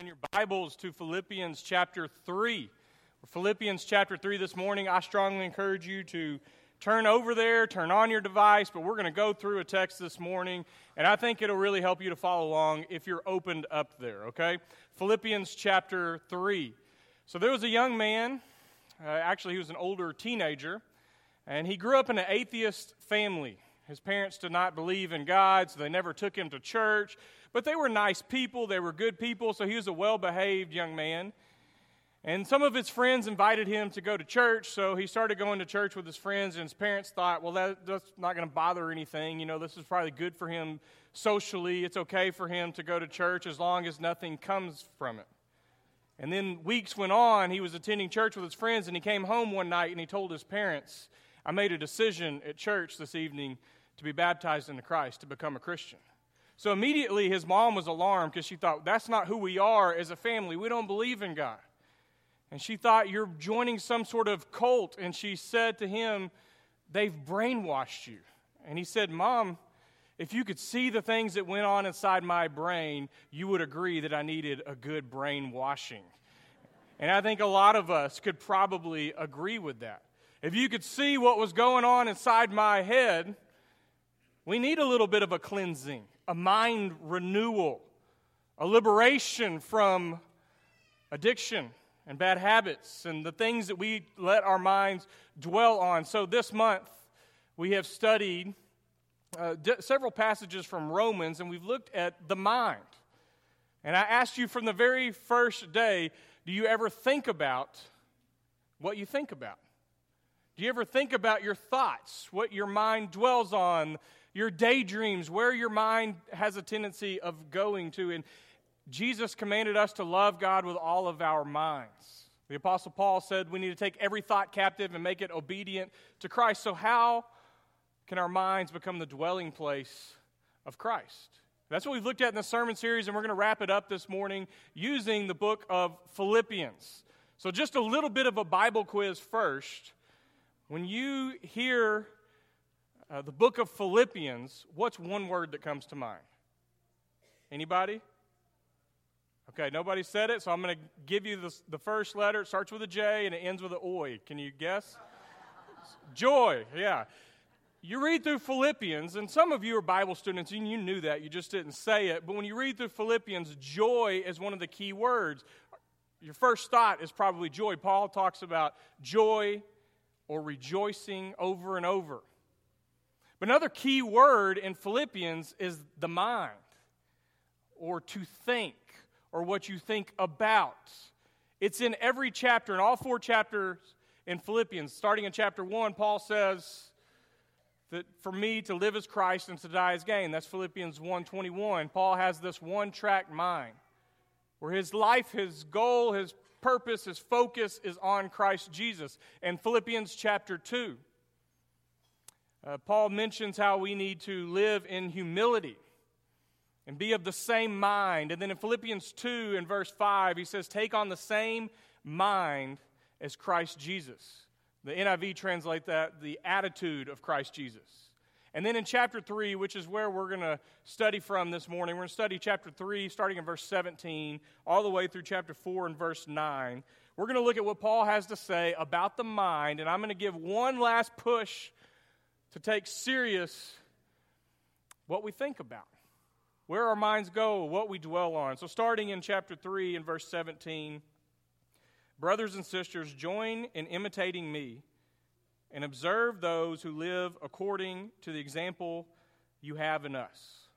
in your Bibles to Philippians chapter 3. Philippians chapter 3 this morning. I strongly encourage you to turn over there, turn on your device, but we're going to go through a text this morning, and I think it'll really help you to follow along if you're opened up there, okay? Philippians chapter 3. So there was a young man, uh, actually, he was an older teenager, and he grew up in an atheist family. His parents did not believe in God, so they never took him to church. But they were nice people, they were good people, so he was a well behaved young man. And some of his friends invited him to go to church, so he started going to church with his friends, and his parents thought, well, that, that's not going to bother anything. You know, this is probably good for him socially. It's okay for him to go to church as long as nothing comes from it. And then weeks went on. He was attending church with his friends, and he came home one night and he told his parents, I made a decision at church this evening to be baptized into Christ, to become a Christian. So immediately his mom was alarmed because she thought, that's not who we are as a family. We don't believe in God. And she thought, you're joining some sort of cult. And she said to him, they've brainwashed you. And he said, Mom, if you could see the things that went on inside my brain, you would agree that I needed a good brainwashing. And I think a lot of us could probably agree with that. If you could see what was going on inside my head, we need a little bit of a cleansing a mind renewal, a liberation from addiction and bad habits and the things that we let our minds dwell on. So, this month, we have studied uh, d- several passages from Romans and we've looked at the mind. And I asked you from the very first day do you ever think about what you think about? Do you ever think about your thoughts, what your mind dwells on, your daydreams, where your mind has a tendency of going to. And Jesus commanded us to love God with all of our minds. The Apostle Paul said we need to take every thought captive and make it obedient to Christ. So, how can our minds become the dwelling place of Christ? That's what we've looked at in the sermon series, and we're going to wrap it up this morning using the book of Philippians. So, just a little bit of a Bible quiz first. When you hear uh, the book of Philippians, what's one word that comes to mind? Anybody? Okay, nobody said it, so I'm going to give you the, the first letter. It starts with a J and it ends with an Oi. Can you guess? Joy, yeah. You read through Philippians, and some of you are Bible students and you knew that, you just didn't say it. But when you read through Philippians, joy is one of the key words. Your first thought is probably joy. Paul talks about joy or rejoicing over and over. But another key word in Philippians is the mind, or to think, or what you think about. It's in every chapter, in all four chapters in Philippians. Starting in chapter 1, Paul says that for me to live as Christ and to die as gain. That's Philippians 1:21. Paul has this one-track mind where his life, his goal, his purpose, his focus is on Christ Jesus. And Philippians chapter 2, uh, Paul mentions how we need to live in humility and be of the same mind. And then in Philippians 2 in verse 5, he says, Take on the same mind as Christ Jesus. The NIV translate that the attitude of Christ Jesus. And then in chapter 3, which is where we're going to study from this morning, we're going to study chapter 3, starting in verse 17, all the way through chapter 4 and verse 9. We're going to look at what Paul has to say about the mind, and I'm going to give one last push to take serious what we think about, where our minds go, what we dwell on. So, starting in chapter 3 and verse 17, brothers and sisters, join in imitating me and observe those who live according to the example you have in us.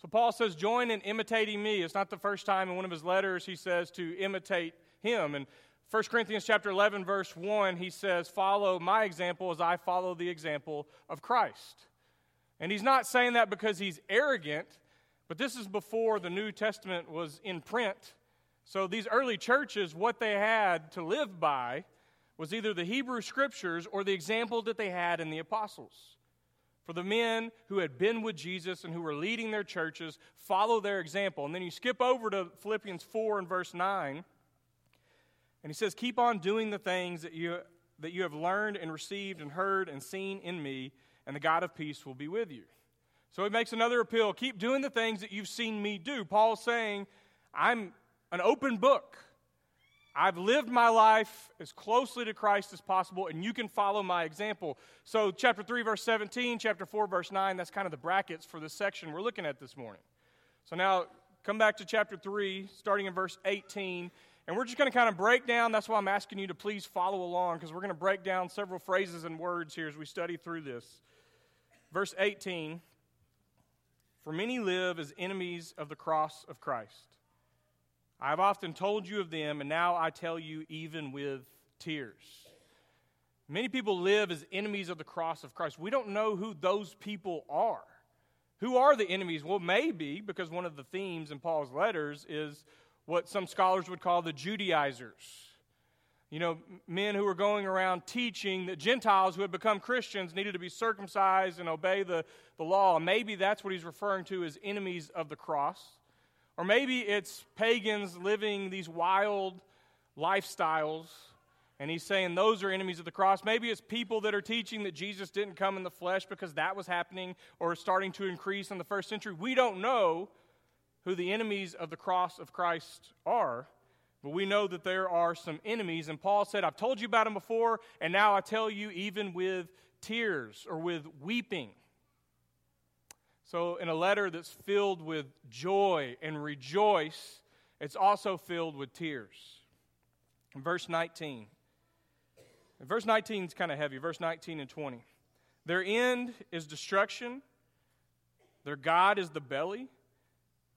So, Paul says, join in imitating me. It's not the first time in one of his letters he says to imitate him. And 1 Corinthians chapter 11 verse 1 he says follow my example as I follow the example of Christ. And he's not saying that because he's arrogant, but this is before the New Testament was in print. So these early churches what they had to live by was either the Hebrew scriptures or the example that they had in the apostles. For the men who had been with Jesus and who were leading their churches, follow their example. And then you skip over to Philippians 4 and verse 9. And he says, Keep on doing the things that you, that you have learned and received and heard and seen in me, and the God of peace will be with you. So he makes another appeal keep doing the things that you've seen me do. Paul's saying, I'm an open book. I've lived my life as closely to Christ as possible, and you can follow my example. So, chapter 3, verse 17, chapter 4, verse 9, that's kind of the brackets for this section we're looking at this morning. So, now come back to chapter 3, starting in verse 18, and we're just going to kind of break down. That's why I'm asking you to please follow along, because we're going to break down several phrases and words here as we study through this. Verse 18 For many live as enemies of the cross of Christ. I have often told you of them, and now I tell you even with tears. Many people live as enemies of the cross of Christ. We don't know who those people are. Who are the enemies? Well, maybe because one of the themes in Paul's letters is what some scholars would call the Judaizers. You know, men who were going around teaching that Gentiles who had become Christians needed to be circumcised and obey the, the law. Maybe that's what he's referring to as enemies of the cross. Or maybe it's pagans living these wild lifestyles, and he's saying those are enemies of the cross. Maybe it's people that are teaching that Jesus didn't come in the flesh because that was happening or starting to increase in the first century. We don't know who the enemies of the cross of Christ are, but we know that there are some enemies. And Paul said, I've told you about them before, and now I tell you even with tears or with weeping. So, in a letter that's filled with joy and rejoice, it's also filled with tears. In verse 19, verse 19 is kind of heavy, verse 19 and 20. Their end is destruction, their God is the belly,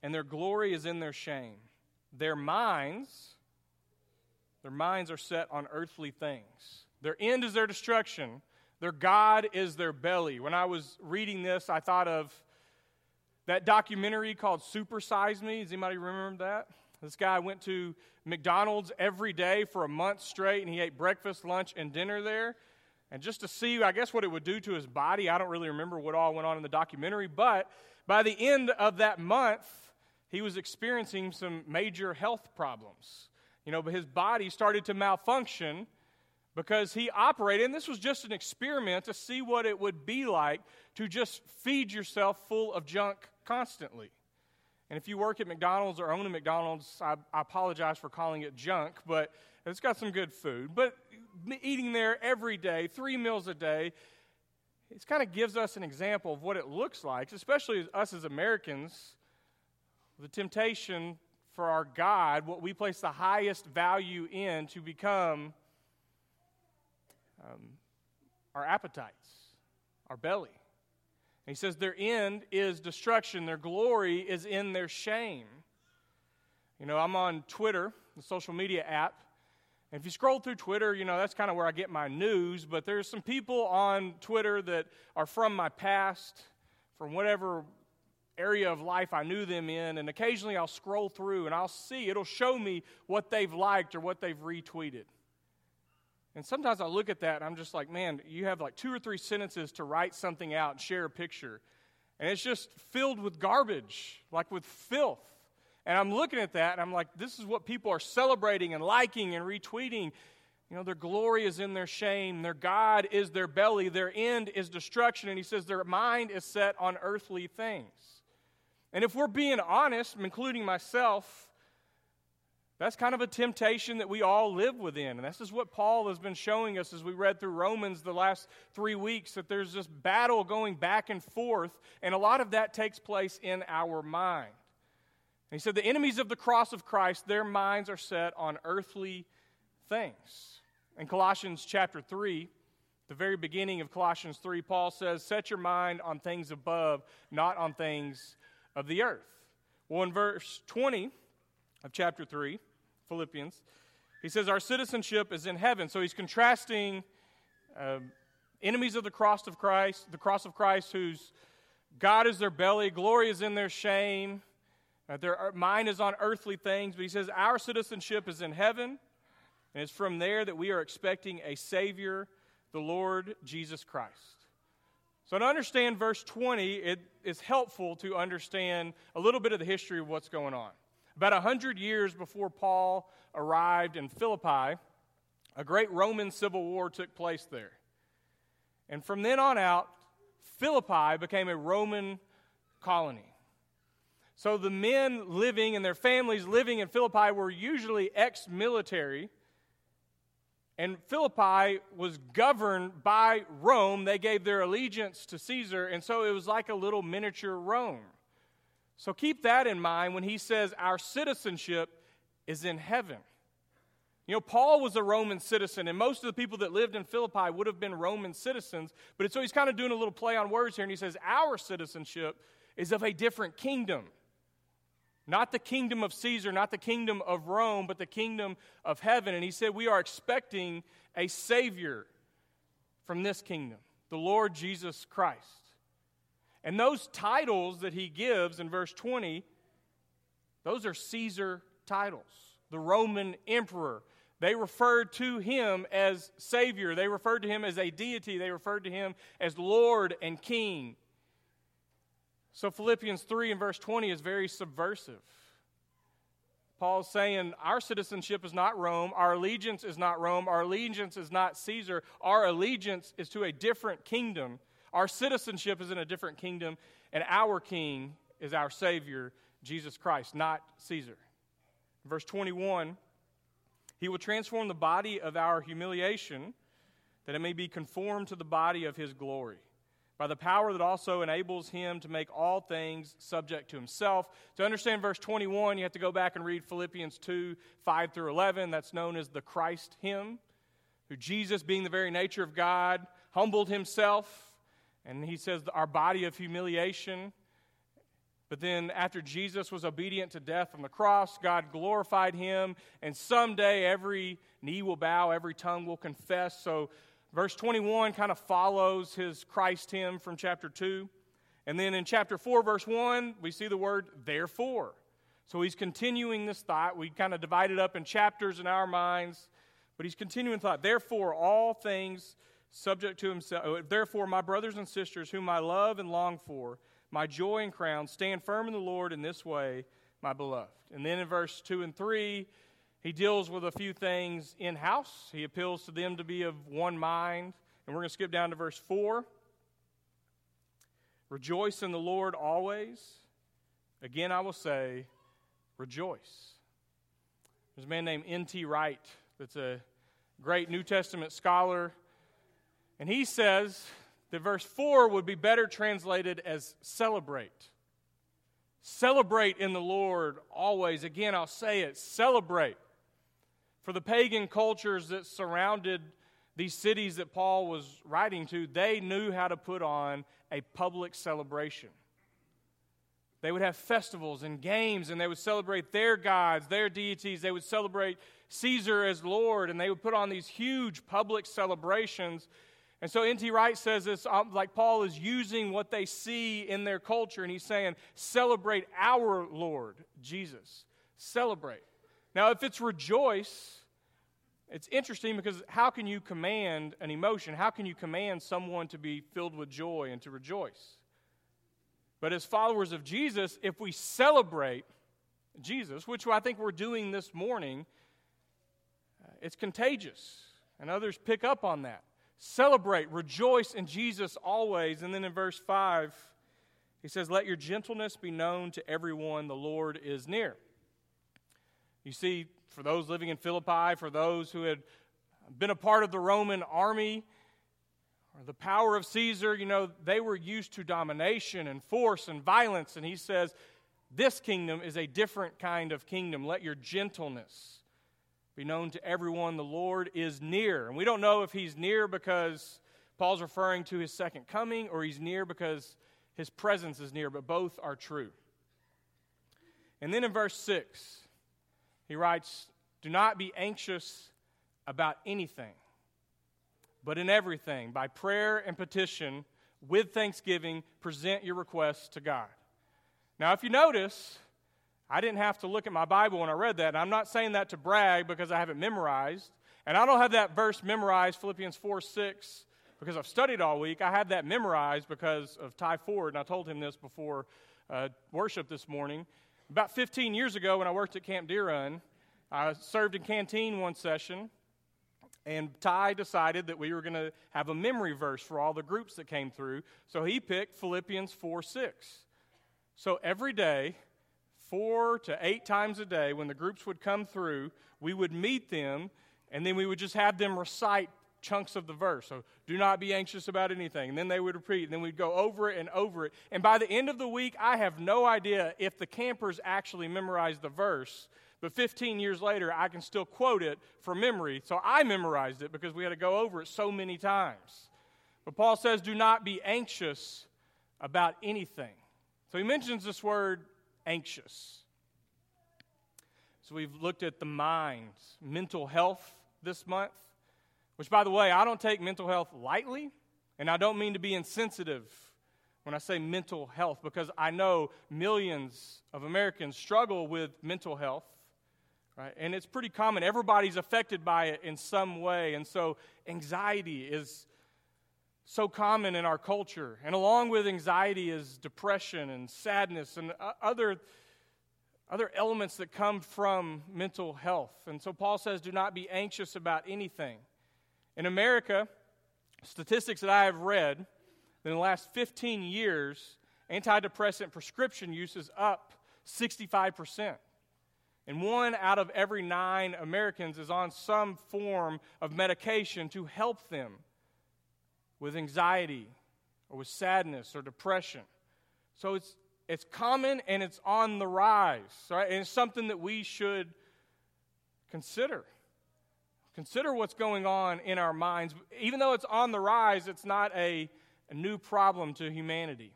and their glory is in their shame. Their minds, their minds are set on earthly things. Their end is their destruction. Their God is their belly. When I was reading this, I thought of that documentary called Super Size Me, does anybody remember that? This guy went to McDonald's every day for a month straight, and he ate breakfast, lunch, and dinner there. And just to see, I guess, what it would do to his body, I don't really remember what all went on in the documentary, but by the end of that month, he was experiencing some major health problems. You know, but his body started to malfunction because he operated, and this was just an experiment to see what it would be like to just feed yourself full of junk constantly. And if you work at McDonald's or own a McDonald's, I, I apologize for calling it junk, but it's got some good food. But eating there every day, three meals a day, it kind of gives us an example of what it looks like, especially us as Americans. The temptation for our God, what we place the highest value in, to become um, our appetites, our belly. And he says their end is destruction, their glory is in their shame. You know, I'm on Twitter, the social media app. And if you scroll through Twitter, you know, that's kind of where I get my news. But there's some people on Twitter that are from my past, from whatever area of life I knew them in. And occasionally I'll scroll through and I'll see, it'll show me what they've liked or what they've retweeted. And sometimes I look at that and I'm just like, man, you have like two or three sentences to write something out and share a picture. And it's just filled with garbage, like with filth. And I'm looking at that and I'm like, this is what people are celebrating and liking and retweeting. You know, their glory is in their shame, their God is their belly, their end is destruction. And he says their mind is set on earthly things. And if we're being honest, including myself, that's kind of a temptation that we all live within. And this is what Paul has been showing us as we read through Romans the last three weeks that there's this battle going back and forth, and a lot of that takes place in our mind. And he said, The enemies of the cross of Christ, their minds are set on earthly things. In Colossians chapter 3, the very beginning of Colossians 3, Paul says, Set your mind on things above, not on things of the earth. Well, in verse 20 of chapter 3, Philippians. He says, Our citizenship is in heaven. So he's contrasting uh, enemies of the cross of Christ, the cross of Christ, whose God is their belly, glory is in their shame, uh, their mind is on earthly things. But he says, Our citizenship is in heaven, and it's from there that we are expecting a Savior, the Lord Jesus Christ. So, to understand verse 20, it is helpful to understand a little bit of the history of what's going on. About 100 years before Paul arrived in Philippi, a great Roman civil war took place there. And from then on out, Philippi became a Roman colony. So the men living and their families living in Philippi were usually ex military. And Philippi was governed by Rome. They gave their allegiance to Caesar, and so it was like a little miniature Rome. So keep that in mind when he says our citizenship is in heaven. You know, Paul was a Roman citizen, and most of the people that lived in Philippi would have been Roman citizens. But so he's kind of doing a little play on words here, and he says, Our citizenship is of a different kingdom. Not the kingdom of Caesar, not the kingdom of Rome, but the kingdom of heaven. And he said, We are expecting a Savior from this kingdom, the Lord Jesus Christ. And those titles that he gives in verse 20, those are Caesar titles. The Roman emperor, they referred to him as Savior. They referred to him as a deity. They referred to him as Lord and King. So Philippians 3 and verse 20 is very subversive. Paul's saying our citizenship is not Rome, our allegiance is not Rome, our allegiance is not Caesar, our allegiance is to a different kingdom. Our citizenship is in a different kingdom, and our king is our Savior, Jesus Christ, not Caesar. Verse 21 he will transform the body of our humiliation that it may be conformed to the body of his glory by the power that also enables him to make all things subject to himself. To understand verse 21, you have to go back and read Philippians 2 5 through 11. That's known as the Christ hymn, who Jesus, being the very nature of God, humbled himself. And he says, Our body of humiliation but then, after Jesus was obedient to death on the cross, God glorified him, and someday every knee will bow, every tongue will confess. So, verse 21 kind of follows his Christ hymn from chapter 2. And then in chapter 4, verse 1, we see the word therefore. So, he's continuing this thought. We kind of divide it up in chapters in our minds, but he's continuing thought. Therefore, all things subject to himself. Uh, therefore, my brothers and sisters, whom I love and long for, my joy and crown. Stand firm in the Lord in this way, my beloved. And then in verse 2 and 3, he deals with a few things in house. He appeals to them to be of one mind. And we're going to skip down to verse 4. Rejoice in the Lord always. Again, I will say, rejoice. There's a man named N.T. Wright that's a great New Testament scholar. And he says that verse 4 would be better translated as celebrate. Celebrate in the Lord always. Again, I'll say it celebrate. For the pagan cultures that surrounded these cities that Paul was writing to, they knew how to put on a public celebration. They would have festivals and games, and they would celebrate their gods, their deities. They would celebrate Caesar as Lord, and they would put on these huge public celebrations and so N.T. Wright says this um, like Paul is using what they see in their culture, and he's saying, celebrate our Lord, Jesus. Celebrate. Now, if it's rejoice, it's interesting because how can you command an emotion? How can you command someone to be filled with joy and to rejoice? But as followers of Jesus, if we celebrate Jesus, which I think we're doing this morning, uh, it's contagious, and others pick up on that. Celebrate, rejoice in Jesus always. And then in verse 5, he says, Let your gentleness be known to everyone, the Lord is near. You see, for those living in Philippi, for those who had been a part of the Roman army, or the power of Caesar, you know, they were used to domination and force and violence. And he says, This kingdom is a different kind of kingdom. Let your gentleness be known to everyone the Lord is near. And we don't know if he's near because Paul's referring to his second coming or he's near because his presence is near, but both are true. And then in verse 6, he writes, Do not be anxious about anything, but in everything, by prayer and petition, with thanksgiving, present your requests to God. Now, if you notice, I didn't have to look at my Bible when I read that. And I'm not saying that to brag because I haven't memorized. And I don't have that verse memorized, Philippians 4 6, because I've studied all week. I had that memorized because of Ty Ford, and I told him this before uh, worship this morning. About 15 years ago, when I worked at Camp Deer Run, I served in canteen one session, and Ty decided that we were going to have a memory verse for all the groups that came through. So he picked Philippians 4 6. So every day, four to eight times a day, when the groups would come through, we would meet them, and then we would just have them recite chunks of the verse. So, do not be anxious about anything. And then they would repeat, and then we'd go over it and over it. And by the end of the week, I have no idea if the campers actually memorized the verse. But 15 years later, I can still quote it from memory. So I memorized it because we had to go over it so many times. But Paul says, do not be anxious about anything. So he mentions this word anxious. So we've looked at the mind, mental health this month, which, by the way, I don't take mental health lightly, and I don't mean to be insensitive when I say mental health because I know millions of Americans struggle with mental health. Right? And it's pretty common. Everybody's affected by it in some way. And so anxiety is so common in our culture. And along with anxiety is depression and sadness and uh, other, other elements that come from mental health. And so Paul says, do not be anxious about anything. In America, statistics that I have read, in the last 15 years, antidepressant prescription use is up 65%. And one out of every nine Americans is on some form of medication to help them with anxiety or with sadness or depression. So it's, it's common and it's on the rise, right? And it's something that we should consider. Consider what's going on in our minds. Even though it's on the rise, it's not a, a new problem to humanity.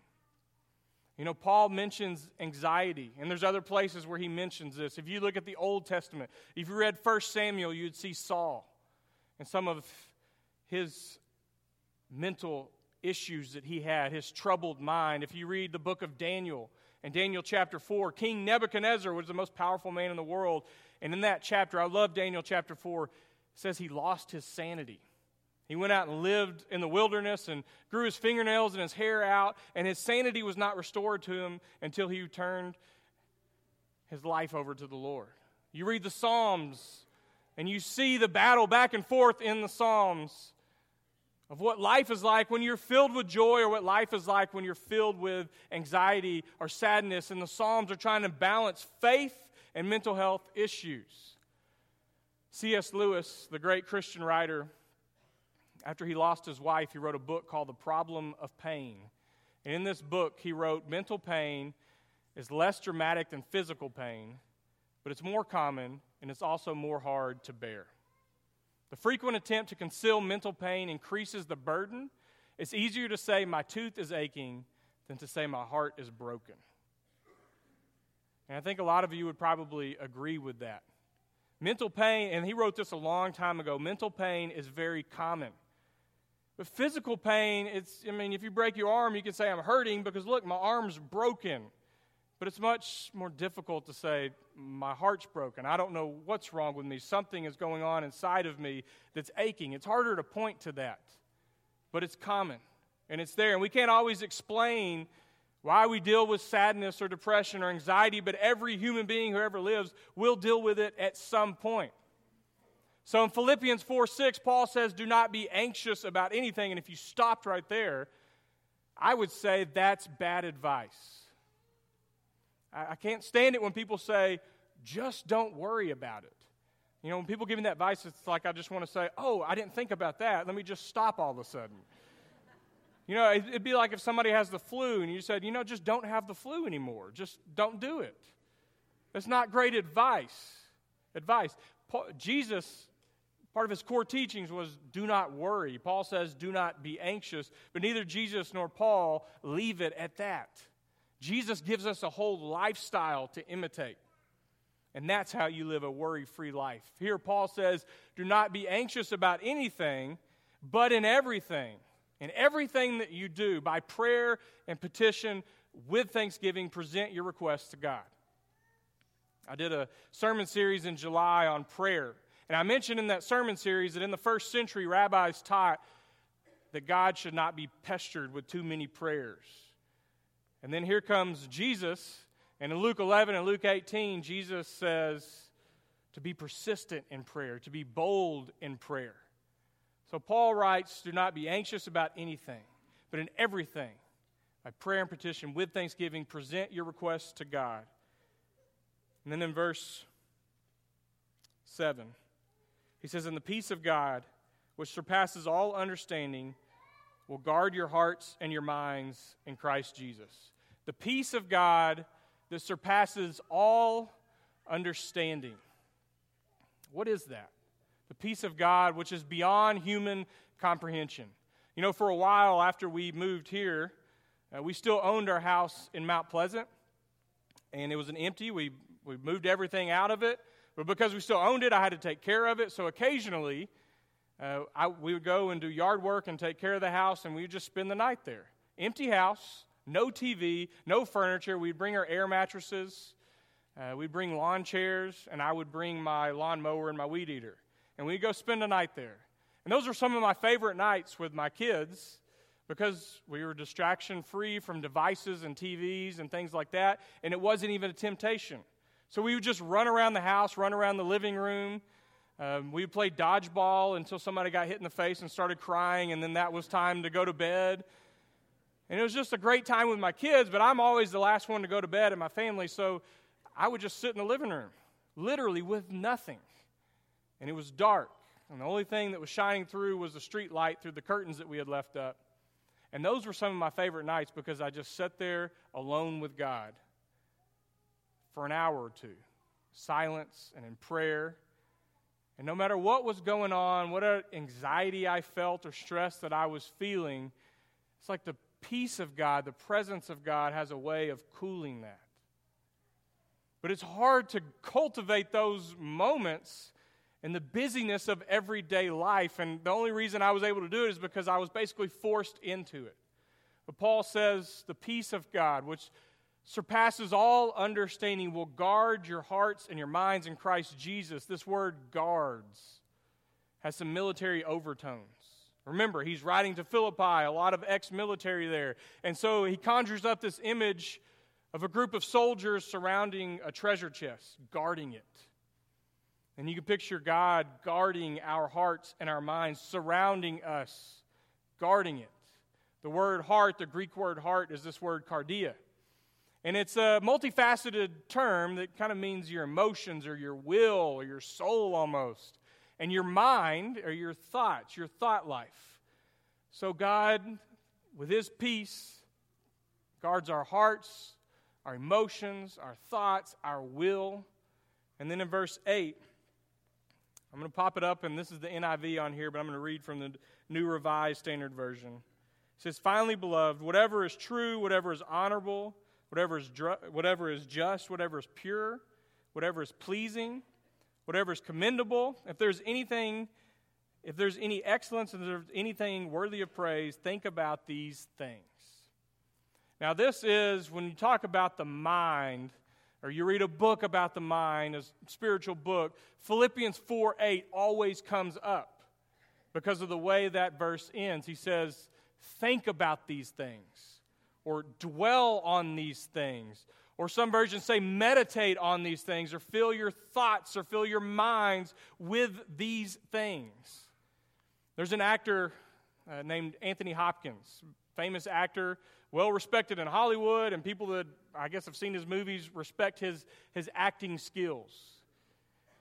You know, Paul mentions anxiety, and there's other places where he mentions this. If you look at the Old Testament, if you read 1 Samuel, you'd see Saul and some of his mental issues that he had, his troubled mind. If you read the book of Daniel, in Daniel chapter 4, King Nebuchadnezzar was the most powerful man in the world. And in that chapter, I love Daniel chapter 4, says he lost his sanity. He went out and lived in the wilderness and grew his fingernails and his hair out, and his sanity was not restored to him until he turned his life over to the Lord. You read the Psalms, and you see the battle back and forth in the Psalms of what life is like when you're filled with joy or what life is like when you're filled with anxiety or sadness. And the Psalms are trying to balance faith and mental health issues. C.S. Lewis, the great Christian writer, after he lost his wife, he wrote a book called The Problem of Pain. And in this book, he wrote mental pain is less dramatic than physical pain, but it's more common and it's also more hard to bear. The frequent attempt to conceal mental pain increases the burden. It's easier to say, My tooth is aching, than to say, My heart is broken. And I think a lot of you would probably agree with that. Mental pain, and he wrote this a long time ago, mental pain is very common. But physical pain, it's, I mean, if you break your arm, you can say, I'm hurting because look, my arm's broken. But it's much more difficult to say, my heart's broken. I don't know what's wrong with me. Something is going on inside of me that's aching. It's harder to point to that. But it's common and it's there. And we can't always explain why we deal with sadness or depression or anxiety, but every human being who ever lives will deal with it at some point. So in Philippians 4 6, Paul says, Do not be anxious about anything. And if you stopped right there, I would say that's bad advice. I, can't stand it when people say, Just don't worry about it. You know, when people give me that advice, it's like I just want to say, Oh, I didn't think about that. Let me just stop all of a sudden. You know, it'd be like if somebody has the flu and you said, You know, just don't have the flu anymore. Just don't do it. That's not great advice. Advice. Jesus Part of his core teachings was do not worry. Paul says do not be anxious, but neither Jesus nor Paul leave it at that. Jesus gives us a whole lifestyle to imitate. And that's how you live a worry free life. Here, Paul says, do not be anxious about anything, but in everything. In everything that you do, by prayer and petition, with thanksgiving, present your requests to God. I did a sermon series in July on prayer. And I mentioned in that sermon series that in the first century, rabbis taught that God should not be pestered with too many prayers. And then here comes Jesus, and in Luke 11 and Luke 18, Jesus says to be persistent in prayer, to be bold in prayer. So Paul writes, Do not be anxious about anything, but in everything, by prayer and petition, with thanksgiving, present your requests to God. And then in verse 7, he says, And the peace of God, which surpasses all understanding, will guard your hearts and your minds in Christ Jesus. The peace of God that surpasses all understanding. What is that? The peace of God, which is beyond human comprehension. You know, for a while after we moved here, uh, we still owned our house in Mount Pleasant, and it was an empty. We, we moved everything out of it, but because we still owned it, I had to take care of it. So occasionally, uh, I, we would go and do yard work and take care of the house, and we would just spend the night there. Empty house, no TV, no furniture. We'd bring our air mattresses, uh, we'd bring lawn chairs, and I would bring my lawnmower and my weed eater. And we'd go spend a night there. And those are some of my favorite nights with my kids because we were distraction free from devices and TVs and things like that, and it wasn't even a temptation. So we would just run around the house, run around the living room. Um, we would play dodgeball until somebody got hit in the face and started crying, and then that was time to go to bed. And it was just a great time with my kids, but I'm always the last one to go to bed in my family, so I would just sit in the living room, literally with nothing. And it was dark, and the only thing that was shining through was the street light through the curtains that we had left up. And those were some of my favorite nights because I just sat there alone with God for an hour or two, silence and in prayer. And no matter what was going on, what anxiety I felt or stress that I was feeling, it's like the peace of God, the presence of God has a way of cooling that. But it's hard to cultivate those moments in the busyness of everyday life. And the only reason I was able to do it is because I was basically forced into it. But Paul says, the peace of God, which surpasses all understanding, will guard your hearts and your minds in Christ Jesus. This word guards has some military overtones. Remember, he's writing to Philippi, a lot of ex military there. And so he conjures up this image of a group of soldiers surrounding a treasure chest, guarding it. And you can picture God guarding our hearts and our minds, surrounding us, guarding it. The word heart, the Greek word heart, is this word cardia. And it's a multifaceted term that kind of means your emotions or your will or your soul almost, and your mind or your thoughts, your thought life. So, God, with His peace, guards our hearts, our emotions, our thoughts, our will. And then in verse 8, I'm going to pop it up, and this is the NIV on here, but I'm going to read from the New Revised Standard Version. It says, Finally, beloved, whatever is true, whatever is honorable, whatever is, dr- whatever is just, whatever is pure, whatever is pleasing, whatever is commendable, if there's anything, if there's any excellence, and there's anything worthy of praise, think about these things. Now, this is when you talk about the mind or you read a book about the mind, a spiritual book, Philippians 4 8 always comes up because of the way that verse ends. He says, Think about these things, or dwell on these things. Or some versions say, meditate on these things, or fill your thoughts or fill your minds with these things. There's an actor uh, named Anthony Hopkins, famous actor, well respected in Hollywood, and people that I guess have seen his movies respect his, his acting skills.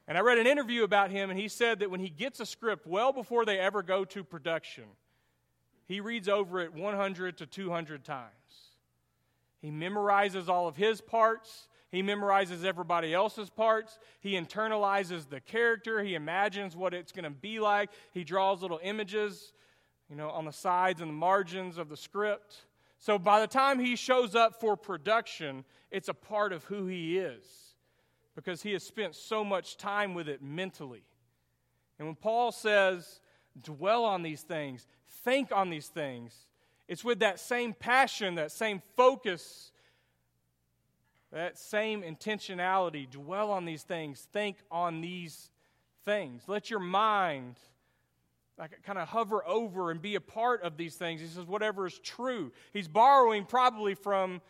And I read an interview about him, and he said that when he gets a script, well before they ever go to production, he reads over it 100 to 200 times. He memorizes all of his parts. He memorizes everybody else's parts. He internalizes the character. He imagines what it's going to be like. He draws little images, you know, on the sides and the margins of the script. So by the time he shows up for production, it's a part of who he is because he has spent so much time with it mentally. And when Paul says, dwell on these things, think on these things, it's with that same passion, that same focus, that same intentionality. Dwell on these things, think on these things. Let your mind like kind of hover over and be a part of these things. He says, whatever is true. He's borrowing probably from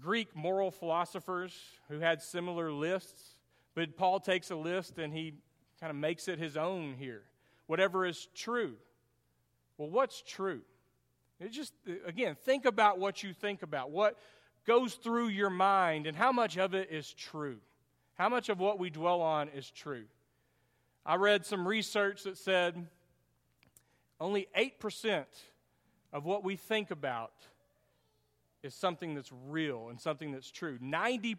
Greek moral philosophers who had similar lists, but Paul takes a list and he kind of makes it his own here. Whatever is true. Well, what's true? It just, again, think about what you think about. What goes through your mind and how much of it is true. How much of what we dwell on is true. I read some research that said only 8% of what we think about is something that's real and something that's true. 92%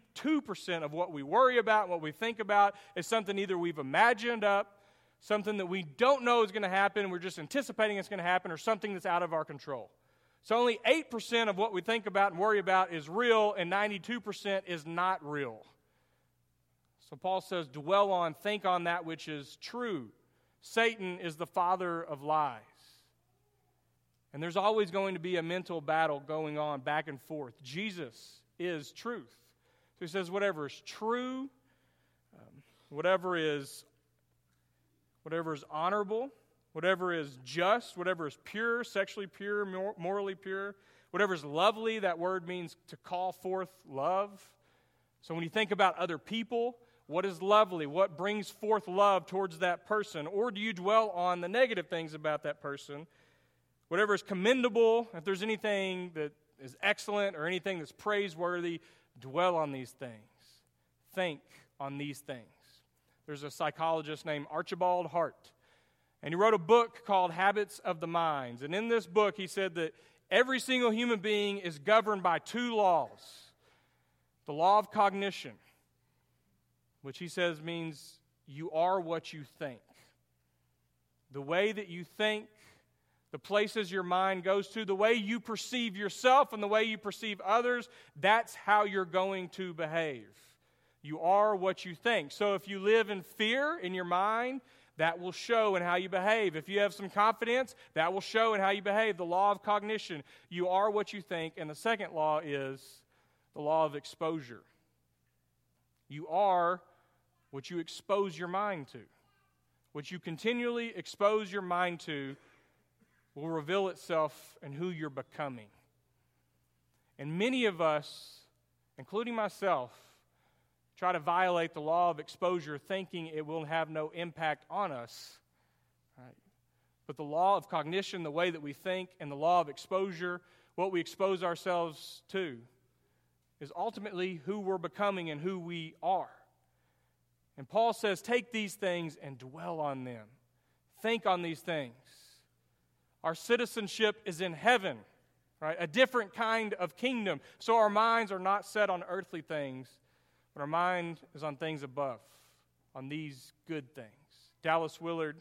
of what we worry about, what we think about, is something either we've imagined up, something that we don't know is going to happen, we're just anticipating it's going to happen, or something that's out of our control. So only 8% of what we think about and worry about is real, and 92% is not real. So Paul says, dwell on, think on that which is true. Satan is the father of lies. And there's always going to be a mental battle going on back and forth. Jesus is truth. So he says, whatever is true, um, whatever is whatever is honorable, whatever is just, whatever is pure, sexually pure, morally pure, whatever is lovely, that word means to call forth love. So when you think about other people, what is lovely? What brings forth love towards that person? Or do you dwell on the negative things about that person? Whatever is commendable, if there's anything that is excellent or anything that's praiseworthy, dwell on these things. Think on these things. There's a psychologist named Archibald Hart, and he wrote a book called Habits of the Minds. And in this book, he said that every single human being is governed by two laws the law of cognition which he says means you are what you think. The way that you think, the places your mind goes to, the way you perceive yourself and the way you perceive others, that's how you're going to behave. You are what you think. So if you live in fear in your mind, that will show in how you behave. If you have some confidence, that will show in how you behave. The law of cognition. You are what you think. And the second law is the law of exposure. You are what you expose your mind to, what you continually expose your mind to, will reveal itself in who you're becoming. And many of us, including myself, try to violate the law of exposure thinking it will have no impact on us. Right? But the law of cognition, the way that we think, and the law of exposure, what we expose ourselves to, is ultimately who we're becoming and who we are. And Paul says, take these things and dwell on them. Think on these things. Our citizenship is in heaven, right? A different kind of kingdom. So our minds are not set on earthly things, but our mind is on things above, on these good things. Dallas Willard,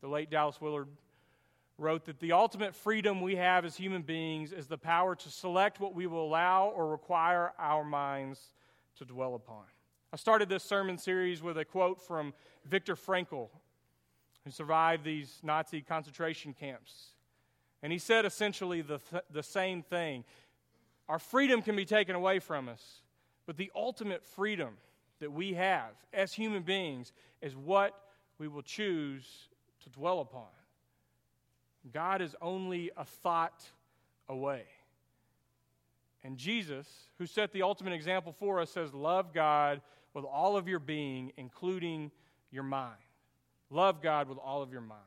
the late Dallas Willard, wrote that the ultimate freedom we have as human beings is the power to select what we will allow or require our minds to dwell upon. I started this sermon series with a quote from Viktor Frankl, who survived these Nazi concentration camps. And he said essentially the, th- the same thing. Our freedom can be taken away from us, but the ultimate freedom that we have as human beings is what we will choose to dwell upon. God is only a thought away. And Jesus, who set the ultimate example for us, says, Love God with all of your being, including your mind. Love God with all of your mind.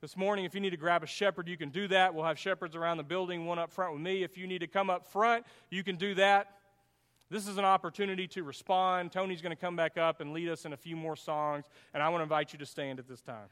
This morning, if you need to grab a shepherd, you can do that. We'll have shepherds around the building, one up front with me. If you need to come up front, you can do that. This is an opportunity to respond. Tony's going to come back up and lead us in a few more songs, and I want to invite you to stand at this time.